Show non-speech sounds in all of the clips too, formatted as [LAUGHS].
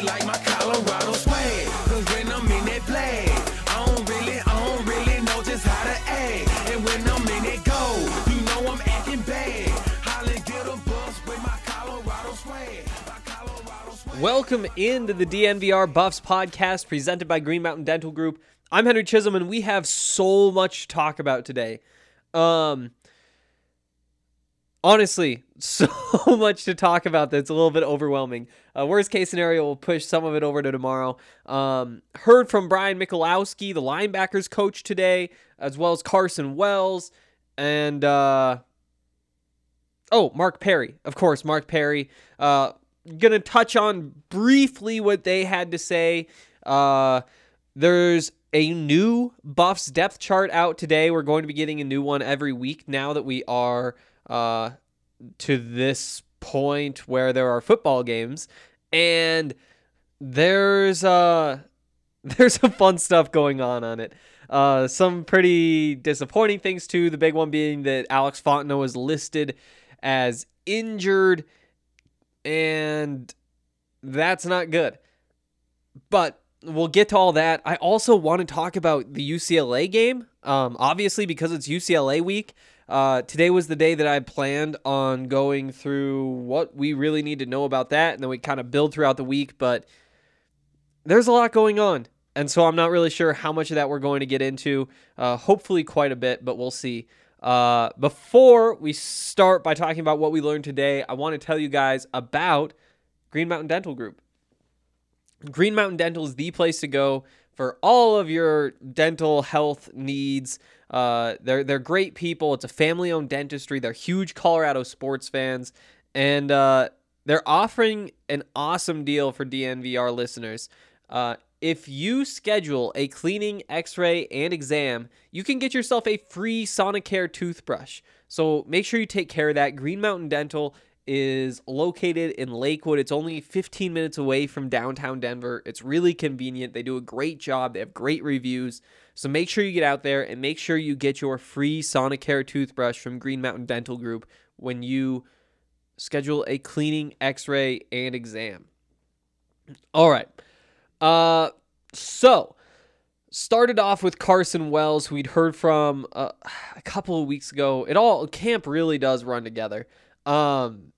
They like my Colorado swag. Cause when I'm in that flag, I don't really, I don't really know just how to act. And when I'm in it go, you know I'm acting bad. Holly get a bus with. My Colorado swag. Welcome into the DNVR Buffs podcast presented by Green Mountain Dental Group. I'm Henry Chisholm, and we have so much to talk about today. Um, honestly, [LAUGHS] so much to talk about that's a little bit overwhelming. Uh, worst case scenario, we'll push some of it over to tomorrow. Um, heard from Brian Michalowski, the linebackers coach today, as well as Carson Wells, and uh, oh, Mark Perry, of course, Mark Perry. Uh, gonna touch on briefly what they had to say. Uh, there's a new Buffs depth chart out today. We're going to be getting a new one every week now that we are uh, to this point where there are football games, and there's uh [LAUGHS] there's some fun stuff going on on it. Uh, some pretty disappointing things too. The big one being that Alex Fontenot was listed as injured, and that's not good. But we'll get to all that. I also want to talk about the UCLA game. Um, obviously, because it's UCLA week, uh, today was the day that I planned on going through what we really need to know about that, and then we kind of build throughout the week. But there's a lot going on, and so I'm not really sure how much of that we're going to get into. Uh, hopefully, quite a bit, but we'll see. Uh, before we start by talking about what we learned today, I want to tell you guys about Green Mountain Dental Group. Green Mountain Dental is the place to go for all of your dental health needs. Uh, they're they're great people. It's a family-owned dentistry. They're huge Colorado sports fans, and uh, they're offering an awesome deal for DNVR listeners. Uh, if you schedule a cleaning, X-ray, and exam, you can get yourself a free Sonicare toothbrush. So make sure you take care of that. Green Mountain Dental is located in Lakewood. It's only 15 minutes away from downtown Denver. It's really convenient. They do a great job. They have great reviews. So make sure you get out there and make sure you get your free Sonicare toothbrush from Green Mountain Dental Group when you schedule a cleaning, x-ray, and exam. All right. Uh so started off with Carson Wells, who we'd heard from uh, a couple of weeks ago. It all camp really does run together. Um,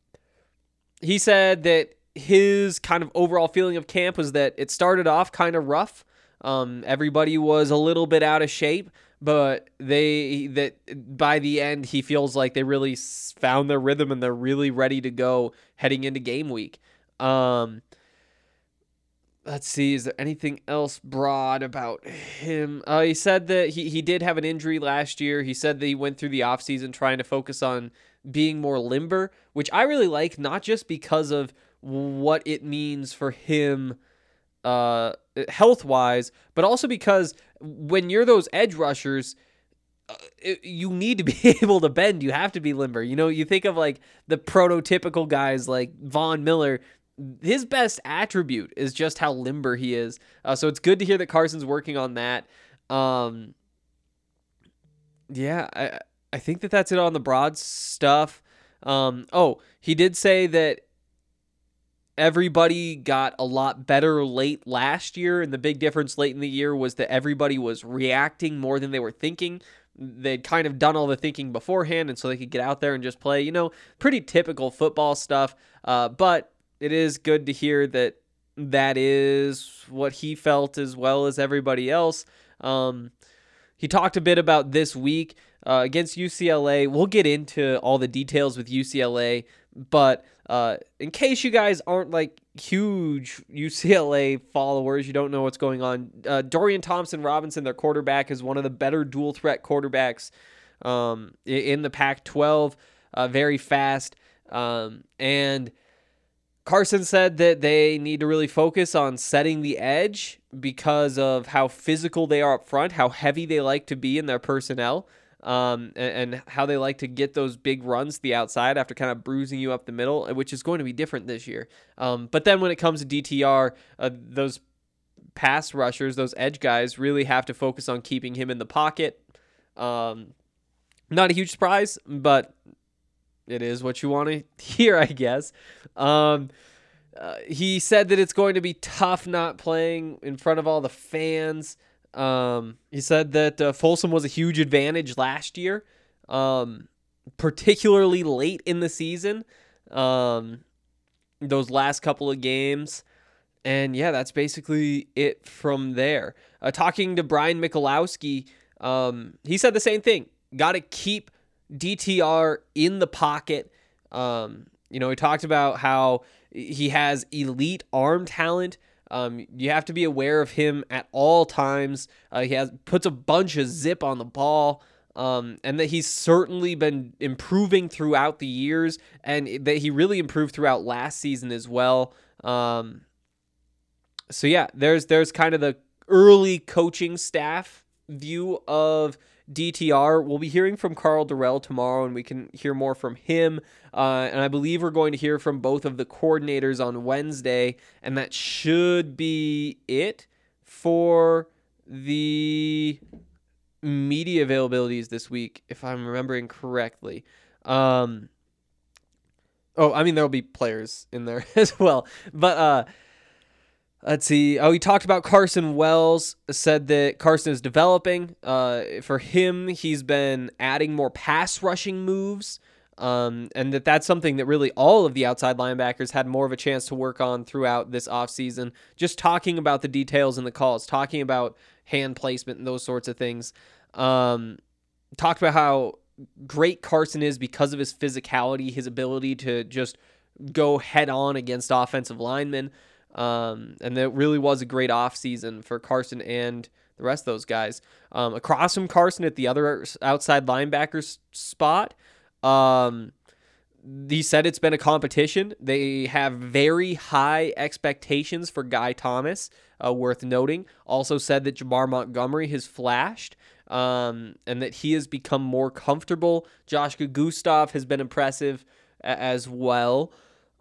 he said that his kind of overall feeling of camp was that it started off kind of rough. Um, everybody was a little bit out of shape, but they that by the end he feels like they really found their rhythm and they're really ready to go heading into game week. Um, let's see, is there anything else broad about him? Uh, he said that he, he did have an injury last year. He said that he went through the offseason trying to focus on being more limber, which I really like, not just because of what it means for him uh, health wise, but also because when you're those edge rushers, uh, you need to [LAUGHS] be able to bend. You have to be limber. You know, you think of like the prototypical guys like Von Miller. His best attribute is just how limber he is. Uh, so it's good to hear that Carson's working on that. Um, yeah, I I think that that's it on the broad stuff. Um, oh, he did say that everybody got a lot better late last year, and the big difference late in the year was that everybody was reacting more than they were thinking. They'd kind of done all the thinking beforehand, and so they could get out there and just play. You know, pretty typical football stuff. Uh, but it is good to hear that that is what he felt as well as everybody else. Um, he talked a bit about this week uh, against UCLA. We'll get into all the details with UCLA, but Uh, in case you guys aren't like huge UCLA followers, you don't know what's going on. Uh, Dorian Thompson Robinson, their quarterback, is one of the better dual threat quarterbacks um, in the Pac 12. Uh, very fast. Um, and Carson said that they need to really focus on setting the edge because of how physical they are up front, how heavy they like to be in their personnel, um, and, and how they like to get those big runs to the outside after kind of bruising you up the middle, which is going to be different this year. Um, but then when it comes to DTR, uh, those pass rushers, those edge guys, really have to focus on keeping him in the pocket. Um, not a huge surprise, but it is what you want to [LAUGHS] hear, I guess. Um, uh, he said that it's going to be tough not playing in front of all the fans. Um, he said that uh, Folsom was a huge advantage last year, um, particularly late in the season. Um, those last couple of games. And yeah, that's basically it from there. Uh, talking to Brian Michalowski, um, he said the same thing. Got to keep DTR in the pocket. Um, you know, he talked about how he has elite arm talent. Um, you have to be aware of him at all times. Uh, he has puts a bunch of zip on the ball. Um, and that he's certainly been improving throughout the years, and that he really improved throughout last season as well. Um, so yeah, there's there's kind of the early coaching staff view of DTR. We'll be hearing from Karl Dorrell tomorrow, and we can hear more from him. Uh, and I believe we're going to hear from both of the coordinators on Wednesday, and that should be it for the media availabilities this week, if I'm remembering correctly. Um, oh, I mean there'll be players in there [LAUGHS] as well, but uh, let's see. Oh, he talked about Carson Wells. Said that Carson is developing. Uh, for him, he's been adding more pass rushing moves. Um, and that that's something that really all of the outside linebackers had more of a chance to work on throughout this offseason. Just talking about the details in the calls, talking about hand placement and those sorts of things. Um, talked about how great Carson is because of his physicality, his ability to just go head on against offensive linemen. Um, and that really was a great offseason for Carson and the rest of those guys. Um, across from Carson at the other outside linebackers spot, um, he said it's been a competition. They have very high expectations for Guy Thomas, uh, worth noting. Also said that Jamar Montgomery has flashed um, and that he has become more comfortable. Josh Gustav has been impressive as well.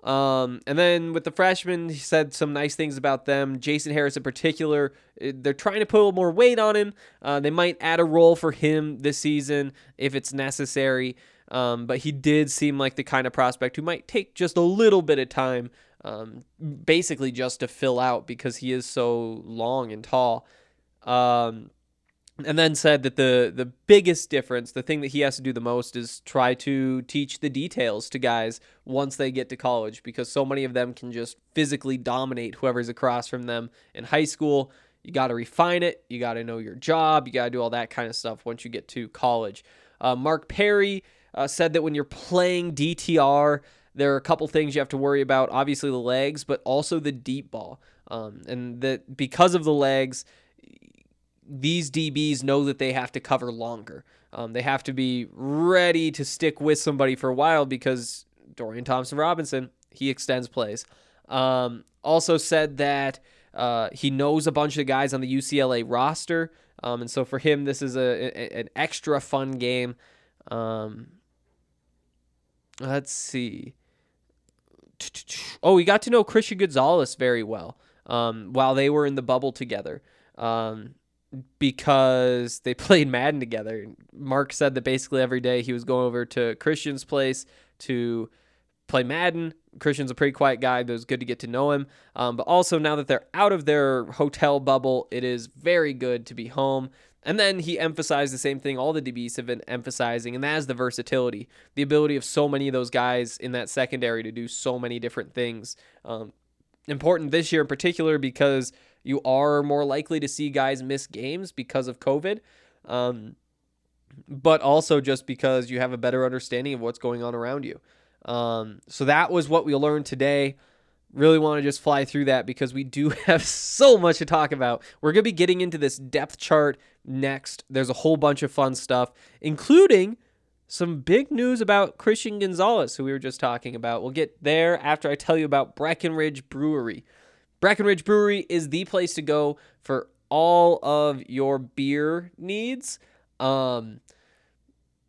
Um, and then with the freshmen, he said some nice things about them. Jason Harris, in particular, eh, they're trying to put a little more weight on him. Uh, they might add a role for him this season if it's necessary. Um, but he did seem like the kind of prospect who might take just a little bit of time, um, basically just to fill out because he is so long and tall. Um, and then said that the the biggest difference, the thing that he has to do the most, is try to teach the details to guys once they get to college, because so many of them can just physically dominate whoever's across from them in high school. You got to refine it. You got to know your job. You got to do all that kind of stuff once you get to college. Uh, Mark Perry uh, said that when you're playing DTR, there are a couple things you have to worry about. Obviously, the legs, but also the deep ball. Um, and that because of the legs, these DBs know that they have to cover longer. Um, they have to be ready to stick with somebody for a while because Dorian Thompson Robinson, he extends plays. Um, also said that uh, he knows a bunch of guys on the UCLA roster. Um, and so for him, this is a, a an extra fun game. Um, let's see. Oh, we got to know Christian Gonzalez very well um, while they were in the bubble together. Um, because they [LAUGHS] played Madden together. Mark said that basically every day he was going over to Christian's place to play Madden. Christian's a pretty quiet guy, but it was good to get to know him. Um, but also, now that they're out of their hotel bubble, it is very good to be home. And then he emphasized the same thing all the DBs have been emphasizing, and that is the versatility, the ability of so many of those guys in that secondary to do so many different things. Um, important this year in particular because you are more likely to see guys miss games because of COVID. Um, but also just because you have a better understanding of what's going on around you. Um, so that was what we learned today. Really want to just fly through that because we do [LAUGHS] have so much to talk about. We're going to be getting into this depth chart next. There's a whole bunch of fun stuff, including some big news about Christian Gonzalez, who we were just talking about. We'll get there after I tell you about Breckenridge Brewery. Breckenridge Brewery is the place to go for all of your beer needs. Um,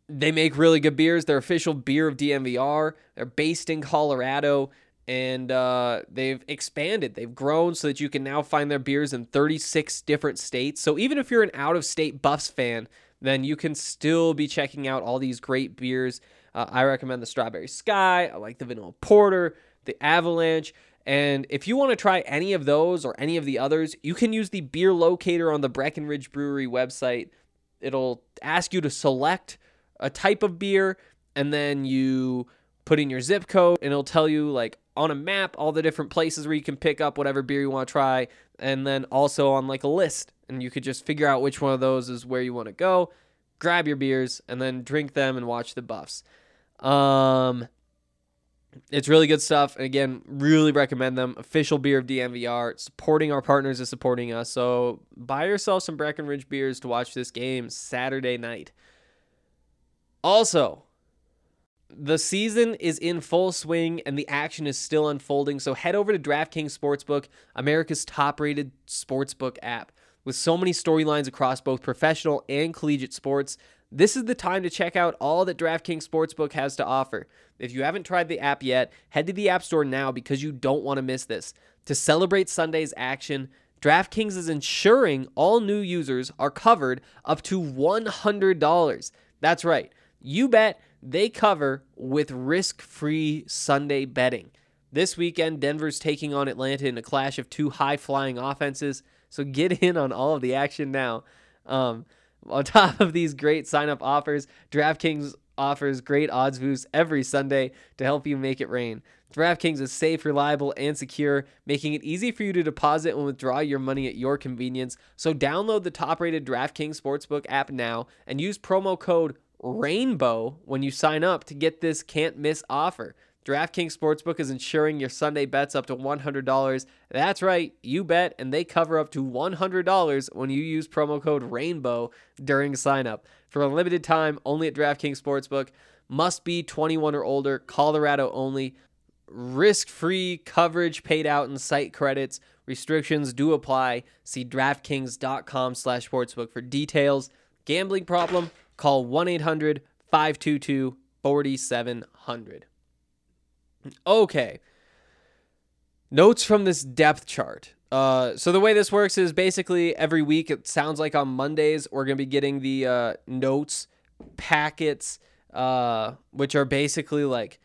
they make really good beers. They're official beer of DNVR. They're based in Colorado and uh, they've expanded. They've grown so that you can now find their beers in 36 different states. So even if you're an out of state Buffs fan, then you can still be checking out all these great beers. Uh, I recommend the Strawberry Sky. I like the Vanilla Porter, the Avalanche. And if you want to try any of those or any of the others, you can use the beer locator on the Breckenridge Brewery website. It'll ask you to select a type of beer and then you put in your zip code and it'll tell you like on a map all the different places where you can pick up whatever beer you want to try and then also on like a list and you could just figure out which one of those is where you want to go grab your beers and then drink them and watch the buffs um it's really good stuff and again really recommend them official beer of DNVR. supporting our partners is supporting us so buy yourself some breckenridge beers to watch this game saturday night also the season is in full swing and the action is still unfolding. So head over to DraftKings Sportsbook, America's top rated sportsbook app. With so many storylines across both professional and collegiate sports, this is the time to check out all that DraftKings Sportsbook has to offer. If you haven't tried the app yet, head to the App Store now because you don't want to miss this. To celebrate Sunday's action, DraftKings is ensuring all new users are covered up to $100. That's right. You bet they cover with risk free Sunday betting. This weekend, Denver's taking on Atlanta in a clash of two high flying offenses. So get in on all of the action now. Um, on top of these great sign up offers, DraftKings offers great odds boosts every Sunday to help you make it rain. DraftKings is safe, reliable, and secure, making it easy for you to deposit and withdraw your money at your convenience. So download the top rated DraftKings Sportsbook app now and use promo code rainbow when you sign up to get this can't miss offer. DraftKings Sportsbook is insuring your Sunday bets up to $100. That's right, you bet, and they cover up to $100 when you use promo code RAINBOW during sign up. For a limited time, only at DraftKings Sportsbook. Must be 21 or older, Colorado only. Risk free coverage paid out in site credits. Restrictions do apply. See DraftKings.com slash sportsbook for details. Gambling problem? Call 1 800 522 4700. Okay. Notes from this depth chart. Uh, so the way this works is basically every week. It sounds like on Mondays we're gonna be getting the uh, notes packets, uh, which are basically like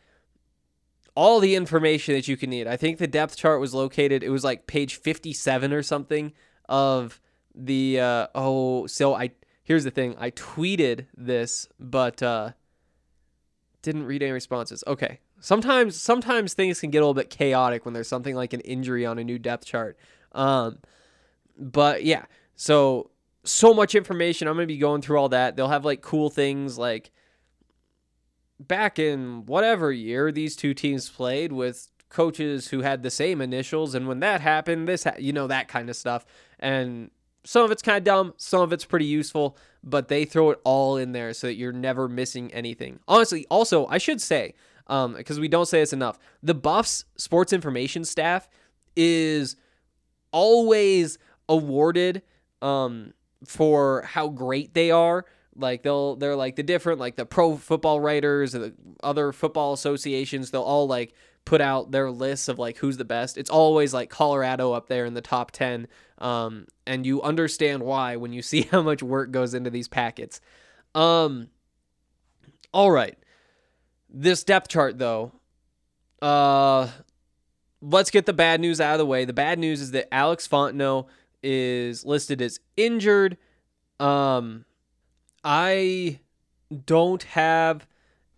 all the information that you can need. I think the depth chart was located. It was like page fifty-seven or something of the. Uh, oh, so I here's the thing. I tweeted this, but uh, didn't read any responses. Okay. Sometimes sometimes things can get a little bit chaotic when there's something like an injury on a new depth chart. Um, but yeah, so so much information. I'm gonna be going through all that. They'll have like cool things like back in whatever year these two teams played with coaches who had the same initials, and when that happened, this ha- you know that kind of stuff. And some of it's kind of dumb, some of it's pretty useful, but they throw it all in there so that you're never missing anything. Honestly, also, I should say, um, because we don't say this enough, the Buffs sports information staff is always awarded um, for how great they are. Like they'll they're like the different like the pro football writers and the other football associations, they'll all like put out their lists of like who's the best. It's always like Colorado up there in the top 10. Um, and you understand why when you see [LAUGHS] how much work goes into these packets. Um, all right. This depth chart though, uh, let's get the bad news out of the way. The bad news is that Alex Fontenot is listed as injured. Um, I don't have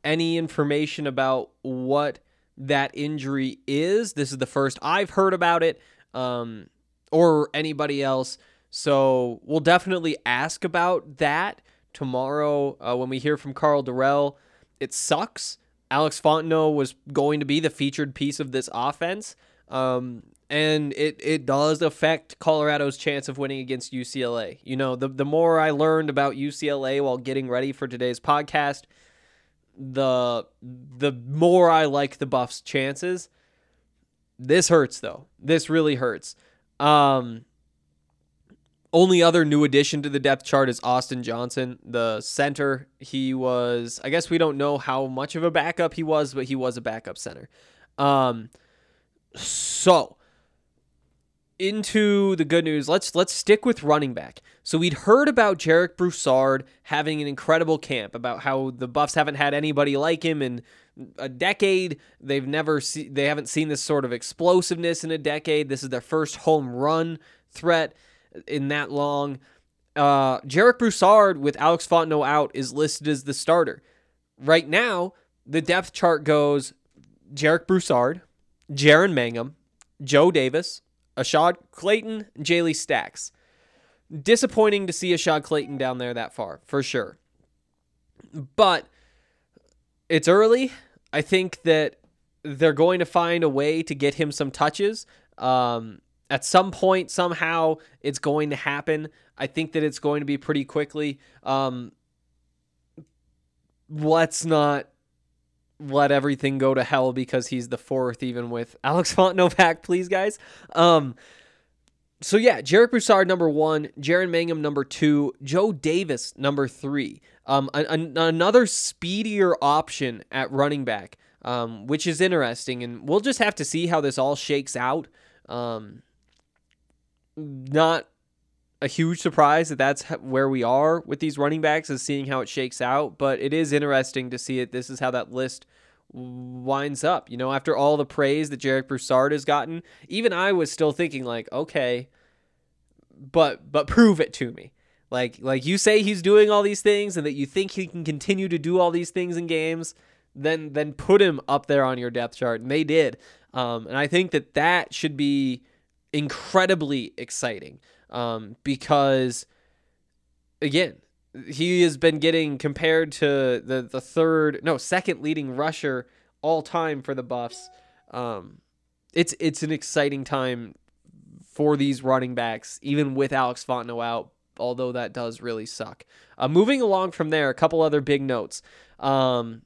any information about what that injury is. This is the first I've heard about it, um, or anybody else. So we'll definitely ask about that tomorrow uh, when we hear from Karl Dorrell. It sucks. Alex Fontenot was going to be the featured piece of this offense. Um, and it, it does affect Colorado's chance of winning against UCLA. You know, the, the more I learned about UCLA while getting ready for today's podcast, the the more I like the Buffs' chances. This hurts though. This really hurts. Um, only other new addition to the depth chart is Austin Johnson, the center. He was, I guess we don't know how much of a backup he was, but he was a backup center. Um, so into the good news. Let's let's stick with running back. So we'd heard about Jarek Broussard having an incredible camp, about how the Buffs haven't had anybody like him in a decade. They've never see, they haven't seen this sort of explosiveness in a decade. This is their first home run threat in that long. Uh, Jarek Broussard with Alex Fontenot out is listed as the starter. Right now, the depth chart goes Jarek Broussard, Jaren Mangham, Joe Davis, Ashad Clayton, Jaylee Stacks. Disappointing to see Ashad Clayton down there that far, for sure. But it's early. I think that they're going to find a way to get him some touches. Um, at some point, somehow, it's going to happen. I think that it's going to be pretty quickly. Um, let's not let everything go to hell because he's the fourth, even with [LAUGHS] Alex Fontenot back, please, guys. Um, so yeah, Jarek Broussard number one, Jaren Mangham number two, Joe Davis number three. Um, an, another speedier option at running back, um, which is interesting, and we'll just have to see how this all shakes out. Um, not a huge surprise that that's where we are with these running backs is seeing how it shakes out, but it is interesting to see it. This is how that list winds up. You know, after all the praise that Jarek Broussard has gotten, even I was still thinking like, okay, but but prove it to me. Like like you say he's doing all these things and that you think he can continue to do all these things in games, then then put him up there on your depth chart, and they did. Um, and I think that that should be incredibly exciting um, because again he has been getting compared to the the third no second leading rusher all time for the Buffs. Um, it's it's an exciting time for these running backs, even with Alex Fontenot out. Although that does really suck. Uh, moving along from there, a couple other big notes. Um,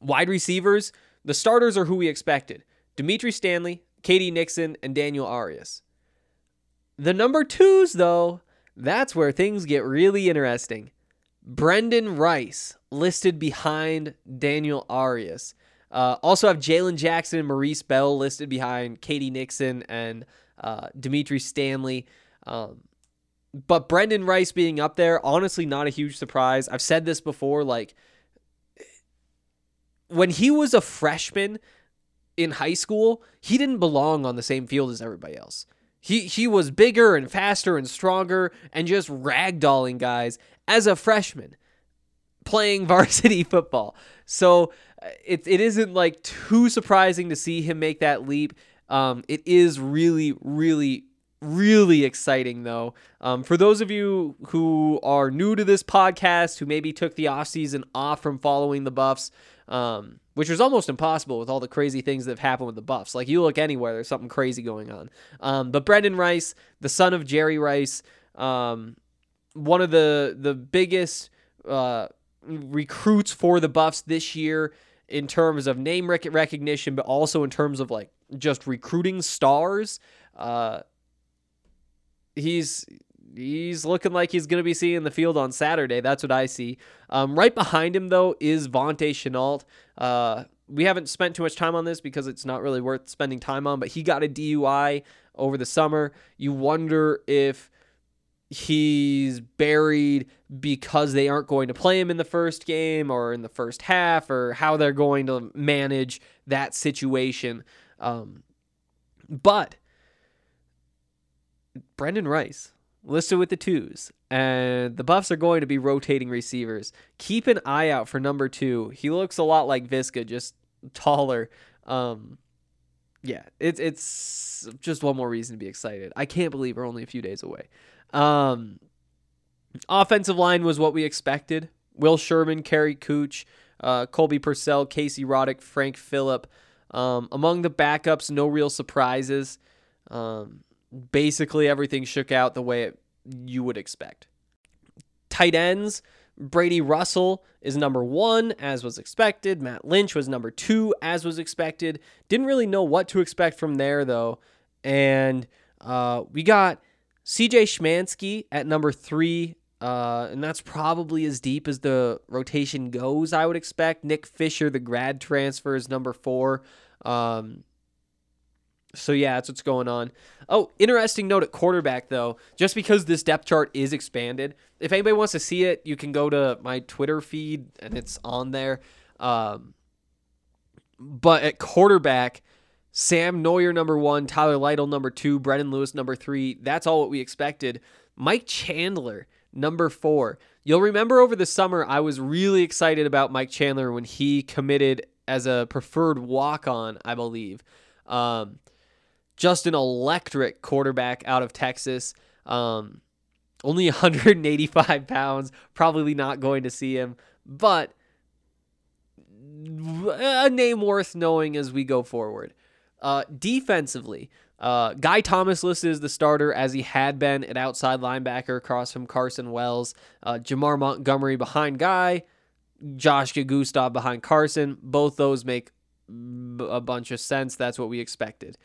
wide receivers, the starters are who we expected: Dimitri Stanley, K.D. Nixon, and Daniel Arias. The number twos, though, that's where things get really interesting. Brendan Rice listed behind Daniel Arias. Uh, also have Jalen Jackson and Maurice Bell listed behind K.D. Nixon and uh, Dimitri Stanley. Um, but Brendan Rice being up there, honestly, not a huge surprise. I've said this before. Like, when he was a freshman in high school, he didn't belong on the same field as everybody else. He he was bigger and faster and stronger and just ragdolling guys as a freshman playing [LAUGHS] varsity football. So uh, it it isn't like too surprising to see him make that leap. Um, it is really really really exciting though. Um, for those of you who are new to this podcast, who maybe took the off season off from following the Buffs, um, which was almost impossible with all the crazy things that have happened with the Buffs. Like you look anywhere, there's something crazy going on. Um, but Brendan Rice, the son of Jerry Rice, um, one of the the biggest uh, recruits for the Buffs this year in terms of name rec- recognition, but also in terms of like just recruiting stars. Uh, he's he's looking like he's going to be seeing the field on Saturday. That's what I see. Um, right behind him, though, is Vontae Shenault. Uh, we haven't spent too much time on this because it's not really worth spending time on, but he got a DUI over the summer. You wonder if he's buried because they aren't going to play him in the first game or in the first half or how they're going to manage that situation. Um, but Brendan Rice, listed with the twos. And the Buffs are going to be rotating receivers. Keep an eye out for number two. He looks a lot like Viska, just taller. Um, yeah, it's it's just one more reason to be excited. I can't believe we're only a few days away. Um, offensive line was what we expected. Will Sherman, Kary Kutsch, uh, Colby Pursell, Casey Roddick, Frank Fillip. Um, among the backups, no real surprises. Um, basically, everything shook out the way it, you would expect. Tight ends, Brady Russell is number one, as was expected. Matt Lynch was number two, as was expected. Didn't really know what to expect from there, though. And uh, we got CJ Schmansky at number three, uh, and that's probably as deep as the rotation goes, I would expect. Nick Fisher, the grad transfer, is number four. Um, so yeah, that's what's going on. Oh, interesting note at quarterback though, just because this depth chart is expanded. If anybody wants to see it, you can go to my Twitter feed and it's on there. Um, but at quarterback, Sam Noyer number one, Tyler Lytle number two, Brendan Lewis number three. That's all what we expected. Mike Chandler number four. You'll remember over the summer I was really excited about Mike Chandler when he committed as a preferred walk on, I believe. Um, just an electric quarterback out of Texas. Um, only [LAUGHS] 185 pounds. Probably not going to see him, but a name worth knowing as we go forward. Uh, defensively, uh, Guy Thomas listed as the starter as he had been at outside linebacker across from Carson Wells. Uh, Jamar Montgomery behind Guy. Josh Gustav behind Carson. Both those make a bunch of sense. That's what we expected.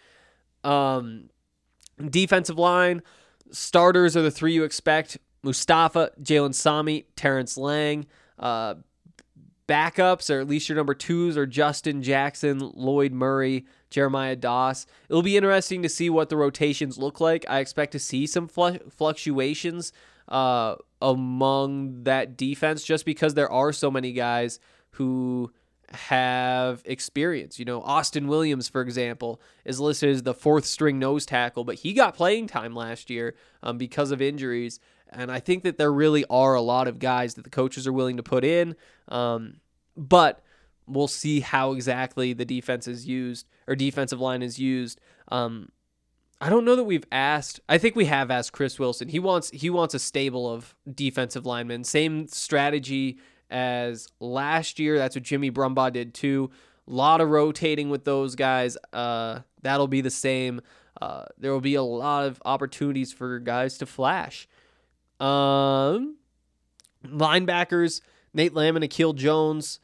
Um, defensive line starters are the three you expect: Mustafa, Jalen Sami, Terrence Lang. Uh, backups, or at least your number twos, are Justin Jackson, Lloyd Murray, Jeremiah Doss. It'll be interesting to see what the rotations look like. I expect to see some fluctuations uh, among that defense just because there are so many guys who have experience. You know, Austin Williams, for example, is listed as the fourth string nose tackle, but he got playing time last year um, because of injuries. And I think that there really are a lot of guys that the coaches are willing to put in. Um, but we'll see how exactly the defense is used or defensive line is used. Um, I don't know that we've asked. I think we have asked Chris Wilson. He wants he wants a stable of defensive linemen. Same strategy as last year. That's what Jimmy Brumbaugh did too. A lot of rotating with those guys. Uh, that'll be the same. Uh, there will be a lot of opportunities for guys to flash. Um, linebackers Nate Lamb and Akil Jones.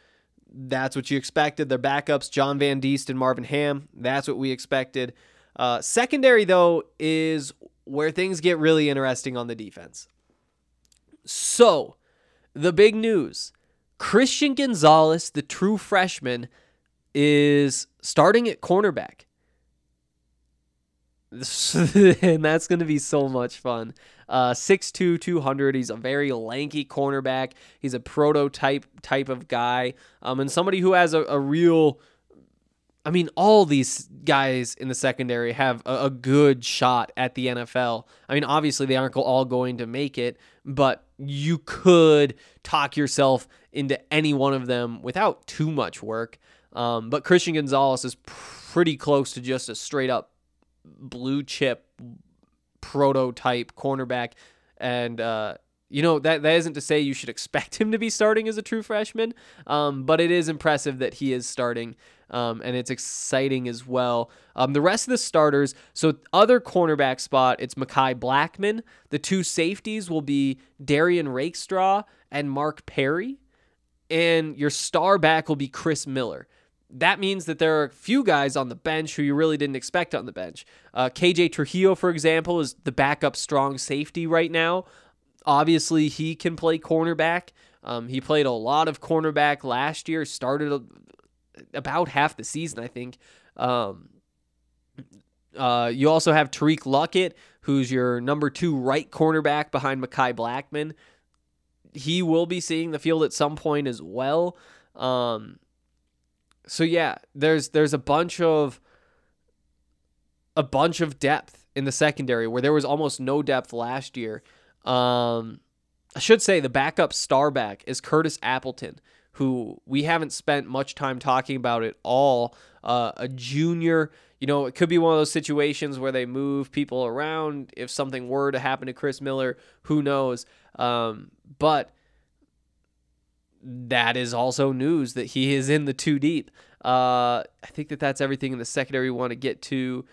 That's what you expected. Their backups, John Van Diest and Marvin Ham. That's what we expected. Uh, secondary, though, is where things get really interesting on the defense. So, the big news Christian Gonzalez, the true freshman, is starting at cornerback. [LAUGHS] and that's going to be so much fun. Uh, 6'2", 200. He's a very lanky cornerback. He's a prototype type of guy, um, and somebody who has a, a real. I mean, all these guys in the secondary have a, a, good shot at the NFL. I mean, obviously they aren't all going to make it, but you could talk yourself into any one of them without too much work. Um, but Christian Gonzalez is pretty close to just a straight up blue chip prototype cornerback. And, uh, you know, that, that isn't to say you should [LAUGHS] expect him to be starting as a true freshman, um, but it is impressive that he is starting. Um, and it's exciting as well. Um, the rest of the starters, so other cornerback spot, it's Mekhi Blackman. The two safeties will be Derrion Rakestraw and Mark Perry. And your star back will be Chris Miller that means that there are a few guys on the bench who you really didn't expect on the bench. Uh, KJ Trujillo, for example, is the backup strong safety right now. Obviously, he can play cornerback. Um, he played a lot of cornerback last year, started a, about half the season, I think. Um, uh, you also have Tariq Luckett, who's your number two right cornerback behind Mekhi Blackman. He will be seeing the field at some point as well. Um, so yeah, there's there's a bunch of a bunch of depth in the secondary where there was almost no depth last year. Um, I should say the backup star back is Curtis Appleton, who we haven't spent much time talking about at all. Uh, a junior, you know, it could be one of those situations where they move people around. If something were to happen to Chris Miller, who knows? Um, but that is also news that he is in the two deep. Uh, I think that that's everything in the secondary we want to get to.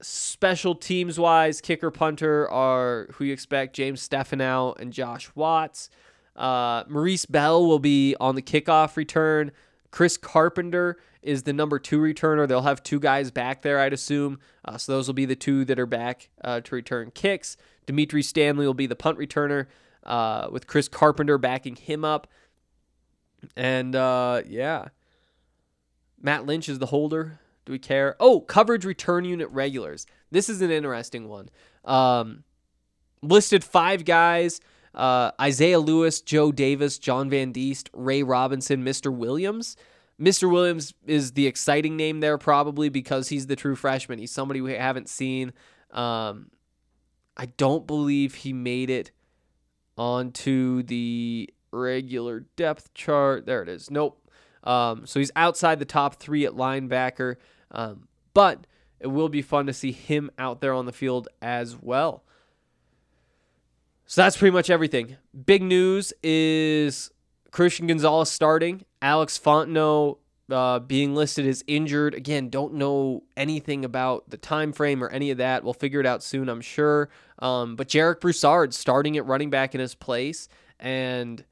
Special teams wise, kicker punter are who you expect James Stefanou and Josh Watts. Uh, Maurice Bell will be on the kickoff return. Chris Carpenter is the number two returner. They'll have two guys back there, I'd assume. Uh, so those will be the two that are back uh, to return kicks. Dimitri Stanley will be the punt returner uh, with Chris Carpenter backing him up. And uh, yeah, Matt Lynch is the holder. Do we care? Oh, coverage return unit regulars. This is an interesting one. Um, listed five guys uh, Isaiah Lewis, Joe Davis, John Van Diest, Ray Robinson, Mr. Williams. Mr. Williams is the exciting name there, probably because he's the true freshman. He's somebody we haven't seen. Um, I don't believe he made it onto the regular depth chart. There it is. Nope. Um, so he's outside the top three at linebacker. Um, but it will be fun to see him out there on the field as well. So that's pretty much everything. Big news is Christian Gonzalez starting, Alex Fontenot uh, being listed as injured. Again, don't know anything about the time frame or any of that. We'll figure it out soon, I'm sure. Um, but Jarek Broussard starting at running back in his place, and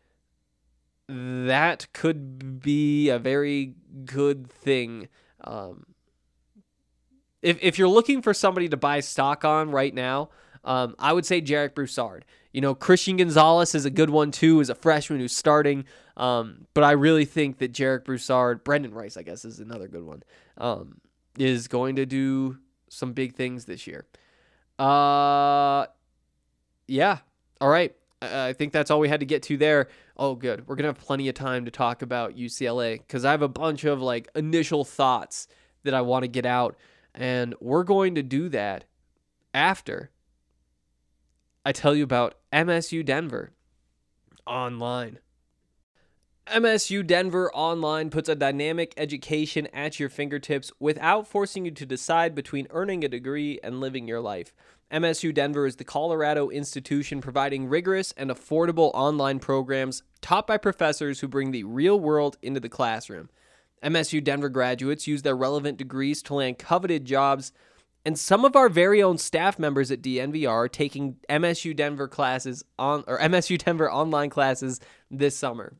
that could be a very good thing. Um, if if you're looking for somebody to buy stock on right now, um, I would say Jarek Broussard. You know, Christian Gonzalez is a good one too, as a freshman who's starting. Um, but I really think that Jarek Broussard, Brendan Rice, I guess, is another good one, um, is going to do some big things this year. Uh, yeah. All right. I I think that's all we had to get to there. Oh, good. We're going to have plenty of time to talk about UCLA because I have a bunch of like initial thoughts that I want to get out. And we're going to do that after I tell you about MSU Denver online. MSU Denver Online puts a dynamic education at your fingertips without forcing you to decide between earning a degree and living your life. MSU Denver is the Colorado institution providing rigorous and affordable online programs taught by professors who bring the real world into the classroom. MSU Denver graduates use their relevant degrees to land coveted jobs, and some of our very own staff members at DNVR are taking MSU Denver classes on or MSU Denver online classes this summer.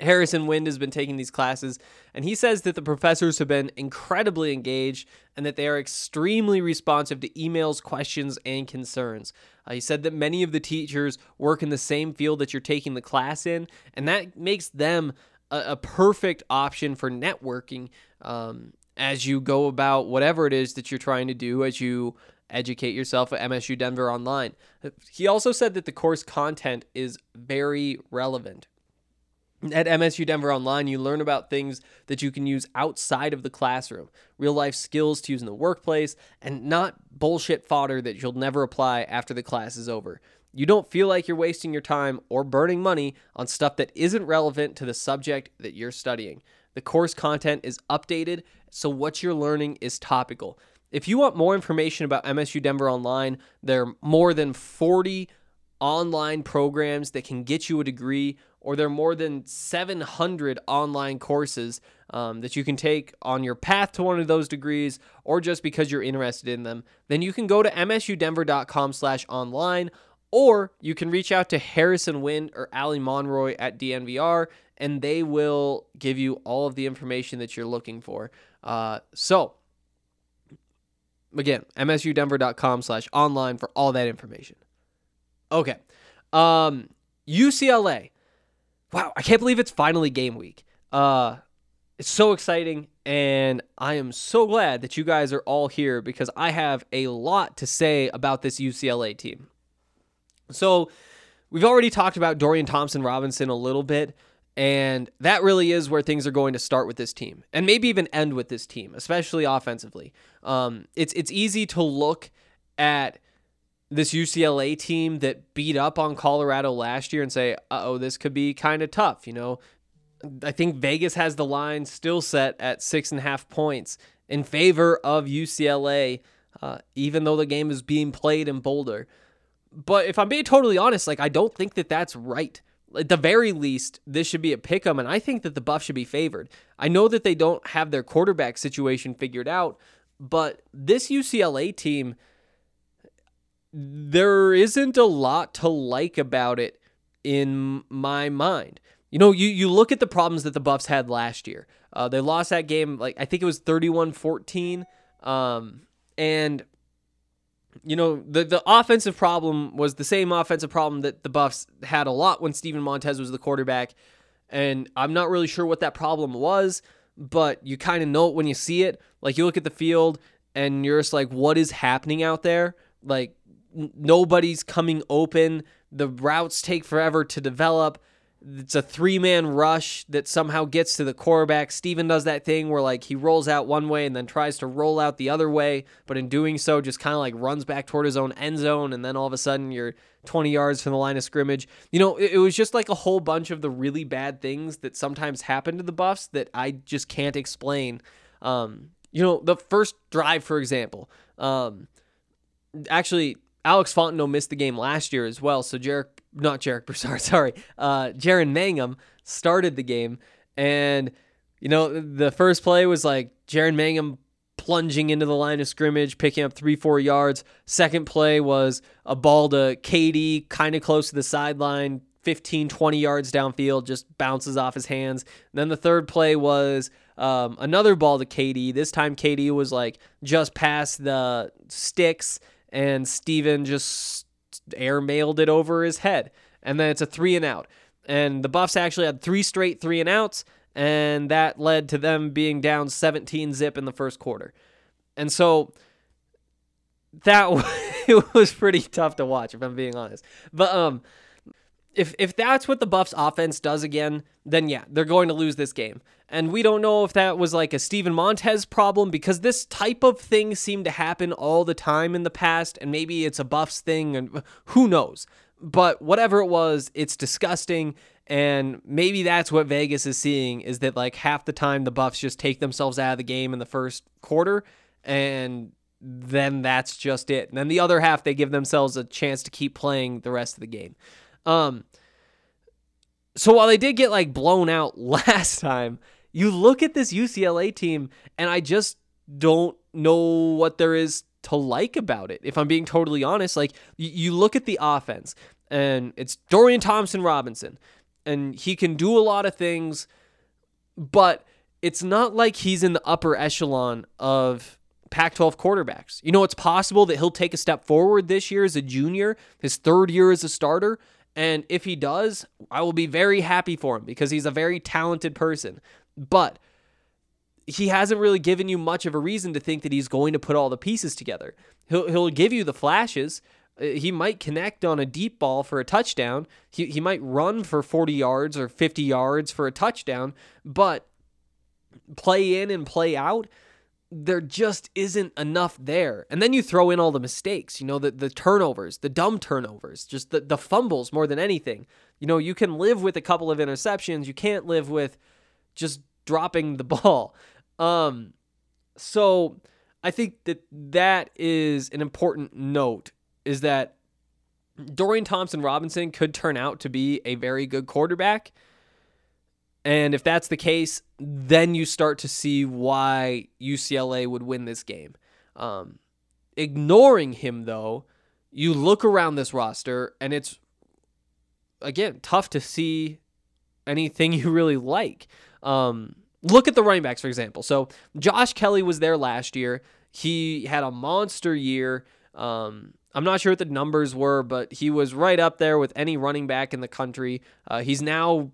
Harrison Wind has been taking these classes, and he says that the professors have been incredibly engaged and that they are extremely responsive to emails, questions, and concerns. Uh, he said that many of the teachers work in the same field that you're taking the class in, and that makes them a, perfect option for networking um, as you go about whatever it is that you're trying to do as you educate yourself at MSU Denver Online. He also said that the course content is very relevant. At MSU Denver Online, you learn about things that you can use outside of the classroom, real life skills to use in the workplace, and not bullshit fodder that you'll never apply after the class is over. You don't feel like you're wasting your time or burning money on stuff that isn't relevant to the subject that you're studying. The course content is updated, so what you're learning is topical. If you want more information about MSU Denver Online, there are more than 40 online programs that can get you a degree, or there are more than 700 online courses um, that you can take on your path to one of those degrees, or just because you're interested in them. Then you can go to msudenver.com/online, or you can reach out to Harrison Wind or Ali Monroy at DNVR, and they will give you all of the information that you're looking for. Uh, so again, msudenver.com slash online for all that information. Okay. Um, UCLA. Wow, I can't believe it's finally game week. Uh, it's so exciting, and I am so glad that you guys are all here because I have a lot to say about this UCLA team. So, we've already talked about Dorian Thompson Robinson a little bit, and that really is where things are going to start with this team, and maybe even end with this team, especially offensively. Um, it's it's easy to look at this UCLA team that beat up on Colorado last year and say, "Uh oh, this could be kind of tough. You know, I think Vegas has the line still set at six and a half points in favor of UCLA, uh, even though the game is being played in Boulder. But if I'm being totally honest, like, I don't think that that's right. At the very least, this should be a pick 'em, and I think that the Buffs should be favored. I know that they don't have their quarterback situation figured out, but this UCLA team, there isn't a lot to like about it in my mind. You know, you, you look at the problems that the Buffs had last year. Uh, they lost that game, like, I think it was 31 14. Um, and you know, the the offensive problem was the same offensive problem that the Buffs had a lot when Steven Montez was the quarterback. And I'm not really sure what that problem was, but you kind of know it when you see it. Like you look at the field and you're just like, what is happening out there? Like n- nobody's coming open. The routes take forever to develop. It's a three man rush that somehow gets to the quarterback. Steven does that thing where like he rolls out one way and then tries to roll out the other way, but in doing so, just kind of like runs back toward his own end zone, and then all of a sudden you're 20 yards from the line of scrimmage. You know, it, it was just like a whole bunch of the really bad things that sometimes happen to the Buffs that I just can't explain. Um, you know, the first drive, for example, um, actually Alex Fontenot missed the game last year as well. So Jarek, not Jarek Broussard, [LAUGHS] sorry, uh, Jaren Mangham started the game, and you know the first play was like Jaren Mangham plunging into the line of scrimmage, picking up three, four yards. Second play was a ball to KD, kind of close to the sideline, 15, 20 yards downfield, just bounces off his hands. And then the third play was um, another ball to KD. This time KD was like just past the sticks, and Steven just air mailed it over his head. And then it's a three and out. And the Buffs actually had three straight three and outs, and that led to them being down 17 zip in the first quarter. And so that [LAUGHS] it was pretty tough to watch, if I'm being honest. But um, if if that's what the Buffs offense does again, then yeah, they're going to lose this game. And we don't know if that was like a Steven Montez problem because this type of thing seemed to happen all the time in the past, and maybe it's a Buffs thing, and who knows. But whatever it was, it's disgusting. And maybe that's what Vegas is seeing is that like half the time the Buffs just take themselves out of the game in the first quarter and then that's just it. And then the other half they give themselves a chance to keep playing the rest of the game. Um so while they did get like blown out [LAUGHS] last time, you look at this UCLA team and I just don't know what there is to like about it. If I'm being totally honest, like you look at the offense and it's Dorian Thompson Robinson and he can do a lot of things, but it's not like he's in the upper echelon of Pac 12 quarterbacks. You know, it's possible that he'll take a step forward this year as a junior, his third year as a starter. And if he does, I will be very happy for him because he's a very talented person. But he hasn't really given you much of a reason to think that he's going to put all the pieces together. He'll, he'll give you the flashes. Uh, He might connect on a deep ball for a touchdown. He, he might run for 40 yards or 50 yards for a touchdown, but play in and play out, there just isn't enough there. And then you throw in all the mistakes, you know, the, the turnovers, the dumb turnovers, just the, the fumbles more than anything. You know, you can live with a couple of interceptions. You can't live with just dropping the [LAUGHS] ball. Um, so I think that that is an important note is that Dorian Thompson Robinson could turn out to be a very good quarterback. And if that's the case, then you start to see why UCLA would win this game. Um, ignoring him, though, you look around this roster and it's, again, tough to see anything [LAUGHS] you really like. Um, look at the running backs, for example. So Josh Kelley was there last year. He had a monster year. Um, I'm not sure what the numbers were, but he was right up there with any running back in the country. Uh, he's now,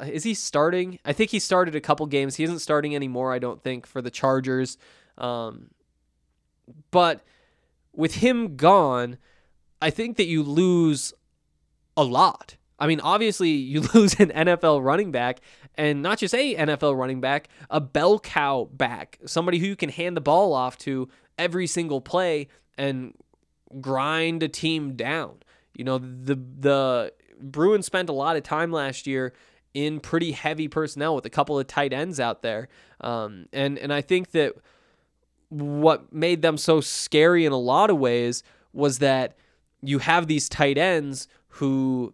is he starting? I think he started a couple games. He isn't starting anymore, I don't think, for the Chargers. Um, but with him gone, I think that you lose a lot. I mean, obviously, you [LAUGHS] lose an NFL running back, and not just a NFL running back, a bell cow back, somebody who you can hand the ball off to every single play and grind a team down. You know, the the Bruins spent a lot of time last year in pretty heavy personnel with a couple of tight ends out there, um, and and I think that what made them so scary in a lot of ways was that you have these tight ends who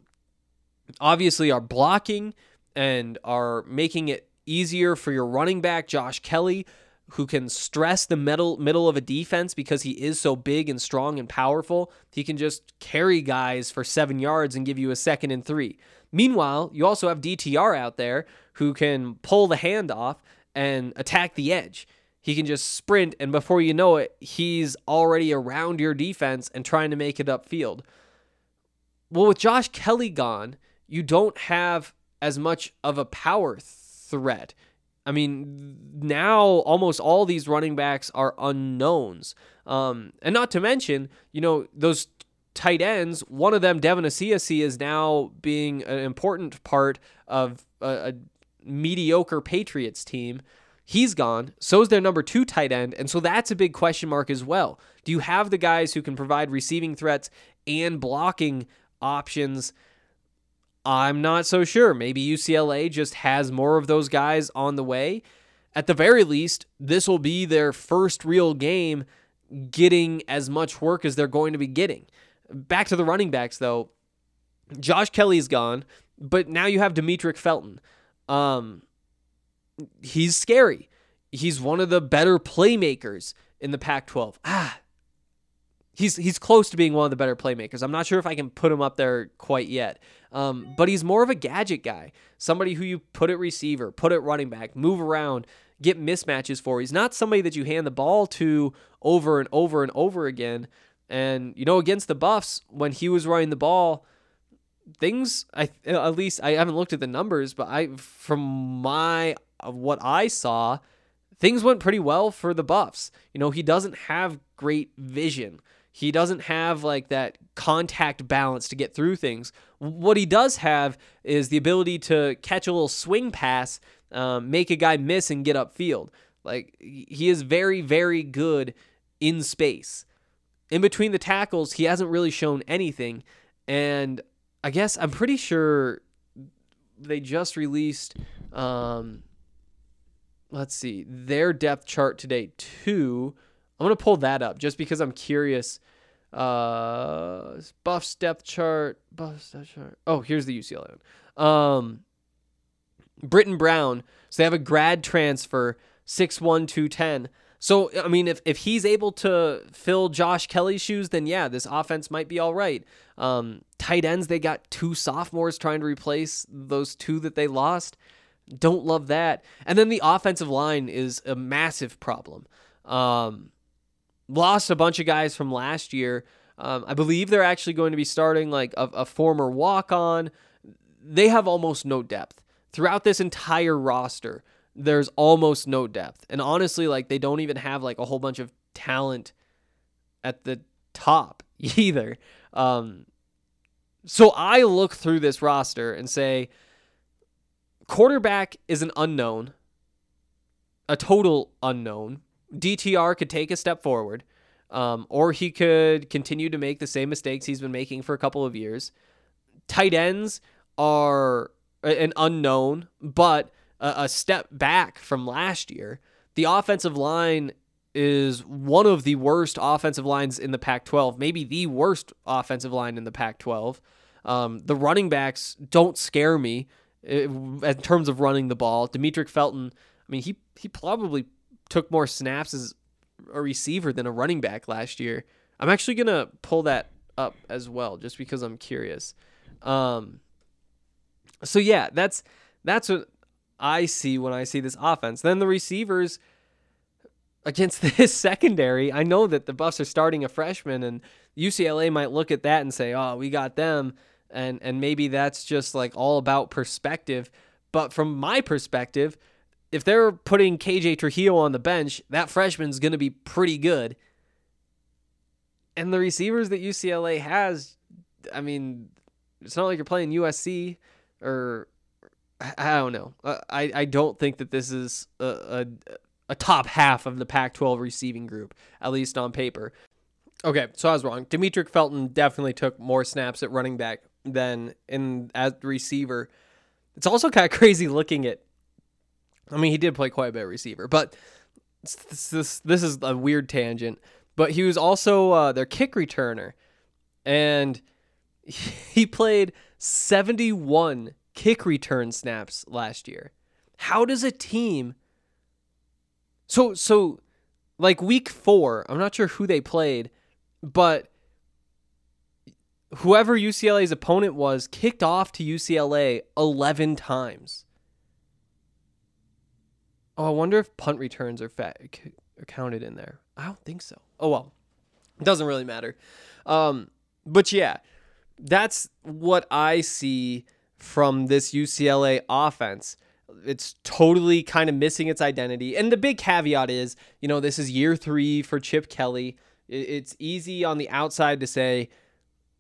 obviously are blocking and are making it easier for your running back, Josh Kelley, who can stress the middle middle of a defense because he is so big and strong and powerful. He can just carry guys for seven yards and give you a second and three. Meanwhile, you also have DTR out there who can pull the hand off and attack the edge. He can just sprint, and before you know it, he's already around your defense and trying to make it upfield. Well, with Josh Kelley gone, you don't have as much of a power threat. I mean, now almost all these running backs are unknowns. Um, and not to mention, you know, those tight ends, one of them, Devin Asiasi, is now being an important part of a, a mediocre Patriots team. He's gone. So is their number two tight end. And so that's a big question mark as well. Do you have the guys who can provide receiving threats and blocking options? I'm not so sure. Maybe UCLA just has more of those guys on the way. At the very least, this will be their first real game getting as much work as they're going to be getting. Back to the running backs, though. Josh Kelley's gone, but now you have Demetric Felton. Um, he's scary. He's one of the better playmakers in the Pac-12. Ah, he's he's close to being one of the better playmakers. I'm not sure if I can put him up there quite yet. Um, but he's more of a gadget guy, somebody who you put at receiver, put at running back, move around, get mismatches for. He's not somebody that you hand the ball to over and over and over again. And you know, against the Buffs, when he was running the ball, things I at least I haven't looked at the numbers, but I from my what I saw, things went pretty well for the Buffs. You know, he doesn't have great vision. He doesn't have like that contact balance to get through things. What he does have is the ability to catch a little swing pass, um, make a guy miss, and get upfield. Like he is very, very good in space. In between the tackles, he hasn't really shown anything. And I guess I'm pretty sure they just released, um, let's see, their depth chart today, too. I'm gonna pull that up just because I'm curious. Uh, Buffs depth chart. Buffs depth chart. Oh, here's the UCLA one. Um, Brittain Brown. So they have a grad transfer, six one two ten. So I mean, if if he's able to fill Josh Kelley's shoes, then yeah, this offense might be all right. Um, tight ends, they got two sophomores trying to replace those two that they lost. Don't love that. And then the offensive line is a massive problem. Um, lost a bunch of guys from last year. Um, I believe they're actually going to be starting like a, a former walk on. They have almost no depth throughout this entire roster. There's almost no depth, and honestly, like they don't even have like a whole bunch of talent at the top [LAUGHS] either. Um, so I look through this roster and say, quarterback is an unknown, a total unknown. DTR could take a step forward, um, or he could continue to make the same mistakes he's been making for a couple of years. Tight ends are an unknown, but a, a step back from last year. The offensive line is one of the worst offensive lines in the Pac 12, maybe the worst offensive line in the Pac 12. Um, the running backs don't scare me eh, in terms of running the ball. Demetric Felton, I mean, he, he probably took more snaps as a receiver than a running back last year. I'm actually to pull that up as well just because I'm curious. Um, so yeah, that's that's what I see when I see this offense. Then the receivers against [LAUGHS] this secondary, I know that the Buffs are starting a freshman, and UCLA might look at that and say, "Oh, we got them," and and maybe that's just like all about perspective. But from my perspective, if they're putting KJ Trujillo on the bench, that freshman's going to be pretty good. And the receivers that UCLA has, I mean, it's not like you're playing USC or I don't know. Uh, I, I don't think that this is a, a, a top half of the Pac 12 receiving group, at least on paper. Okay, so I was wrong. Demetric Felton definitely took more snaps at running back than in as receiver. It's also kind of [LAUGHS] crazy looking at. I mean, he did play quite a bit of receiver, but this this, this is a weird tangent. But he was also uh, their kick returner, and [LAUGHS] he played 71 kick return snaps last year. How does a team So so like week 4, I'm not sure who they played, but whoever UCLA's opponent was kicked off to UCLA 11 times. Oh, I wonder if punt returns are, fa- are counted in there. I don't think so. Oh well, it doesn't really matter. Um, but yeah, that's what I see from this UCLA offense. It's totally kind of missing its identity. And the big caveat is, you know, this is year three for Chip Kelly. It's easy on the outside to say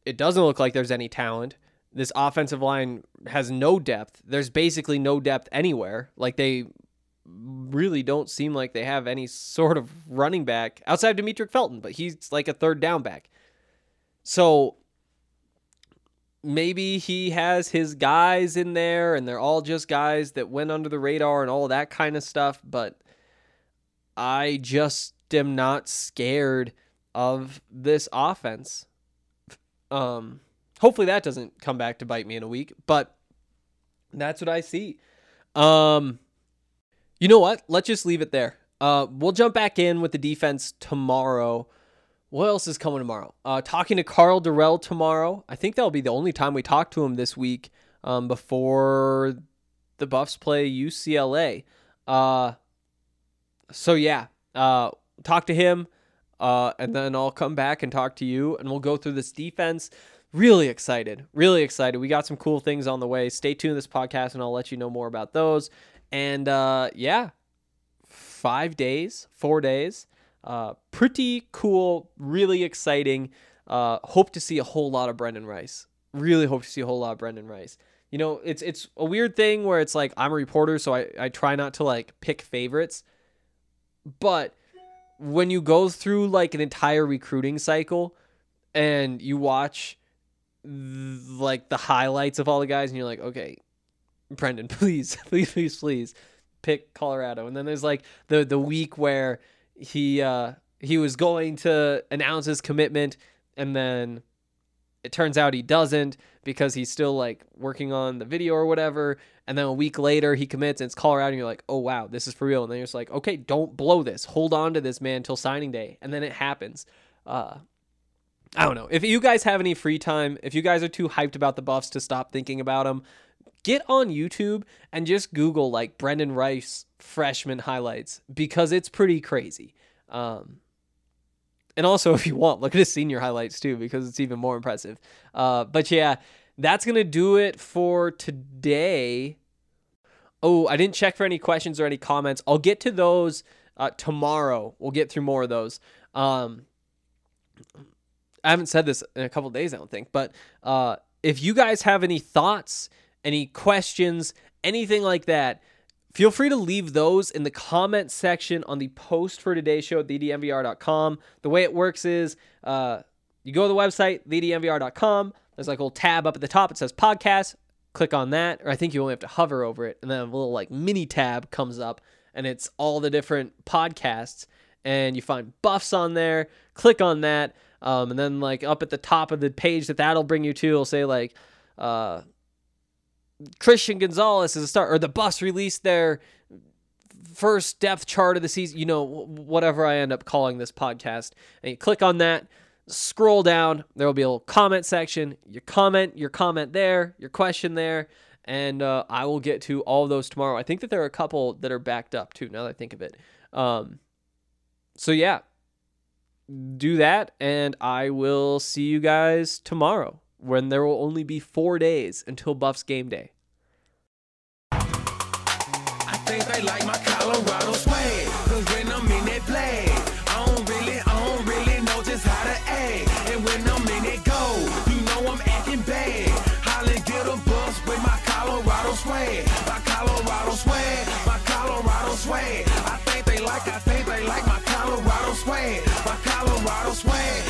it doesn't look like there's any talent. This offensive line has no depth. There's basically no depth anywhere. Like they really don't seem like they have any sort of running back outside of Demetric Felton, but he's like a third down back. So maybe he has his guys in there and they're all just guys that went under the radar and all that kind of stuff, but I just am not scared of this offense. Um hopefully that doesn't come back to bite me in a week, but that's what I see. Um you know what? Let's just leave it there. Uh, we'll jump back in with the defense tomorrow. What else is coming tomorrow? Uh, talking to Karl Dorrell tomorrow. I think that'll be the only time we talk to him this week um, before the Buffs play UCLA. Uh, so yeah, uh, talk to him, uh, and then I'll come back and talk to you, and we'll go through this defense. Really excited, really excited. We got some cool things on the way. Stay tuned to this podcast, and I'll let you know more about those. And uh, yeah, five days, four days. Uh, pretty cool, really exciting. Uh, hope to see a whole lot of Brendan Rice. Really hope to see a whole lot of Brendan Rice. You know, it's it's a weird thing where it's like I'm a reporter, so I, I try not to like pick favorites. But when you go through like an entire recruiting cycle and you watch like the highlights of all the guys and you're like, okay, Brendan, [LAUGHS] please, please, please, please pick Colorado. And then there's like the the week where he uh he was going to announce his commitment and then it turns out he doesn't because he's still like working on the video or whatever. And then a week later he commits and it's Colorado and you're like, oh wow, this is for real. And then you're just like, okay, don't blow this. Hold on to this man until signing day. And then it happens. Uh I don't know. If you guys have any free time, if you guys are too hyped about the buffs to stop thinking about them, get on YouTube and just Google like Brendan Rice freshman highlights because it's pretty crazy. Um, and also, [LAUGHS] if you want, look at his senior highlights too because it's even more impressive. Uh, but yeah, that's gonna do it for today. Oh, I didn't check for any questions or any comments. I'll get to those uh, tomorrow. We'll get through more of those. Um, I haven't said this in a couple days, I don't think, but uh, if you guys have any thoughts, any questions, anything like that, feel free to leave those in the comment section on the post for today's show at thednvr.com. The way it works is uh, you go to the website, thednvr.com. There's like a little tab up at the top. It says podcast. Click on that, or I think you only have to hover over it, and then a little like mini tab comes up, and it's all the different podcasts, and you find buffs on there. Click on that, um, and then like up at the top of the page that that'll bring you to, it'll say like. Uh, Christian Gonzalez is a star, or the Buffs released their first depth chart of the season, you know, whatever I end up calling this podcast. And you click on that, scroll down, there will be a little comment section. Your comment, your comment there, your question there, and uh, I will get to all of those tomorrow. I think that there are a couple that are backed up too, now that I think of it. Um, so, yeah, do that, and I will see you guys tomorrow when there will only be four days until Buffs game day. I think they like my Colorado. Cause when I'm in flag, I don't really, I don't really know just how to act. And when I'm in go, you know I'm acting bad. Holly a bus with my Colorado. My Colorado my Colorado. I think they like, I think they like my Colorado. My Colorado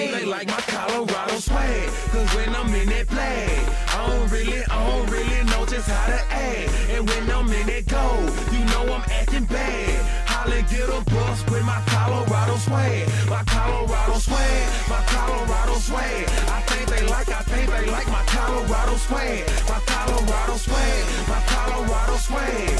After. They like my Colorado swag, cause when I'm in that play, I don't really, I don't really know just how to act. And when I'm in that go, you know I'm acting bad. Holla, get a bus with my Colorado swag. My Colorado swag, my Colorado swag. I think they like, I think they like my Colorado swag. My Colorado swag, my Colorado swag.